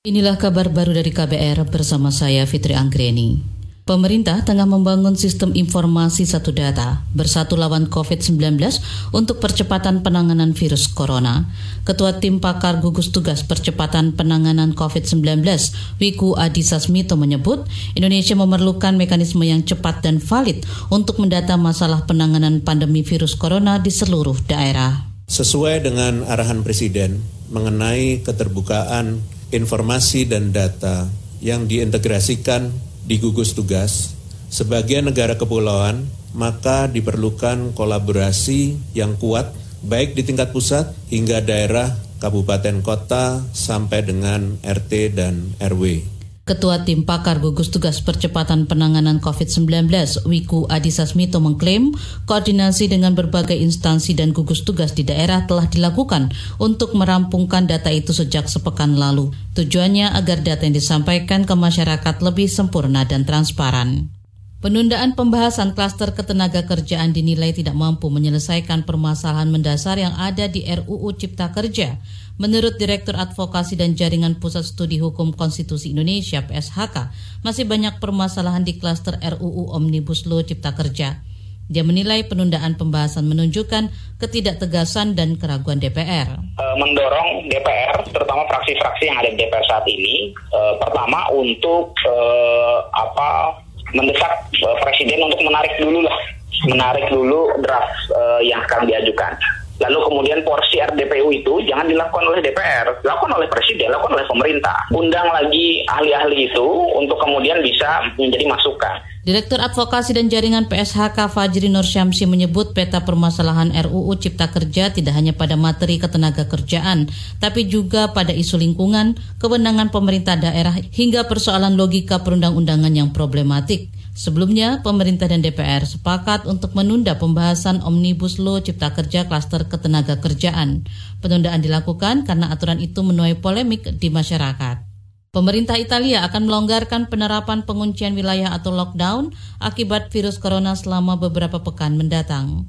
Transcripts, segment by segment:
Inilah kabar baru dari KBR bersama saya Fitri Anggreni. Pemerintah tengah membangun sistem informasi satu data bersatu lawan COVID-19 untuk percepatan penanganan virus corona. Ketua Tim Pakar Gugus Tugas Percepatan Penanganan COVID-19, Wiku Adhisa Smito menyebut, Indonesia memerlukan mekanisme yang cepat dan valid untuk mendata masalah penanganan pandemi virus corona di seluruh daerah. Sesuai dengan arahan Presiden mengenai keterbukaan informasi dan data yang diintegrasikan di gugus tugas, sebagai negara kepulauan, maka diperlukan kolaborasi yang kuat baik di tingkat pusat hingga daerah, kabupaten kota sampai dengan RT dan RW. Ketua Tim Pakar Gugus Tugas Percepatan Penanganan COVID-19, Wiku Adhisa Smito mengklaim koordinasi dengan berbagai instansi dan gugus tugas di daerah telah dilakukan untuk merampungkan data itu sejak sepekan lalu. Tujuannya agar data yang disampaikan ke masyarakat lebih sempurna dan transparan. Penundaan pembahasan klaster ketenaga kerjaan dinilai tidak mampu menyelesaikan permasalahan mendasar yang ada di RUU Cipta Kerja. Menurut Direktur Advokasi dan Jaringan Pusat Studi Hukum Konstitusi Indonesia PSHK, masih banyak permasalahan di klaster RUU Omnibus Law Cipta Kerja. Dia menilai penundaan pembahasan menunjukkan ketidaktegasan dan keraguan DPR. E, mendorong DPR, terutama fraksi-fraksi yang ada di DPR saat ini, e, pertama untuk e, apa mendesak presiden untuk menarik dulu lah, menarik dulu draft yang akan diajukan. Lalu kemudian porsi RDPU itu jangan dilakukan oleh DPR, dilakukan oleh presiden, dilakukan oleh pemerintah. Undang lagi ahli-ahli itu untuk kemudian bisa menjadi masukan. Direktur Advokasi dan Jaringan PSHK Fajri Nur Syamsi menyebut peta permasalahan RUU Cipta Kerja tidak hanya pada materi ketenaga kerjaan, tapi juga pada isu lingkungan, kewenangan pemerintah daerah, hingga persoalan logika perundang-undangan yang problematik. Sebelumnya, pemerintah dan DPR sepakat untuk menunda pembahasan Omnibus Law Cipta Kerja Klaster Ketenaga Kerjaan. Penundaan dilakukan karena aturan itu menuai polemik di masyarakat. Pemerintah Italia akan melonggarkan penerapan penguncian wilayah atau lockdown akibat virus corona selama beberapa pekan mendatang.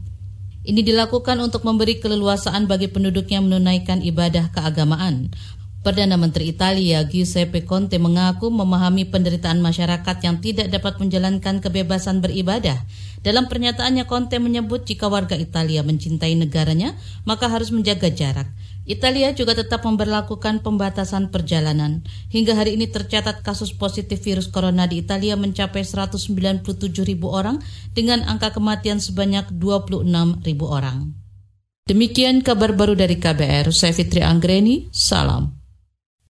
Ini dilakukan untuk memberi keleluasaan bagi penduduk yang menunaikan ibadah keagamaan. Perdana Menteri Italia Giuseppe Conte mengaku memahami penderitaan masyarakat yang tidak dapat menjalankan kebebasan beribadah. Dalam pernyataannya Conte menyebut jika warga Italia mencintai negaranya, maka harus menjaga jarak. Italia juga tetap memperlakukan pembatasan perjalanan. Hingga hari ini tercatat kasus positif virus corona di Italia mencapai 197 ribu orang dengan angka kematian sebanyak 26 ribu orang. Demikian kabar baru dari KBR, saya Fitri Anggreni, salam.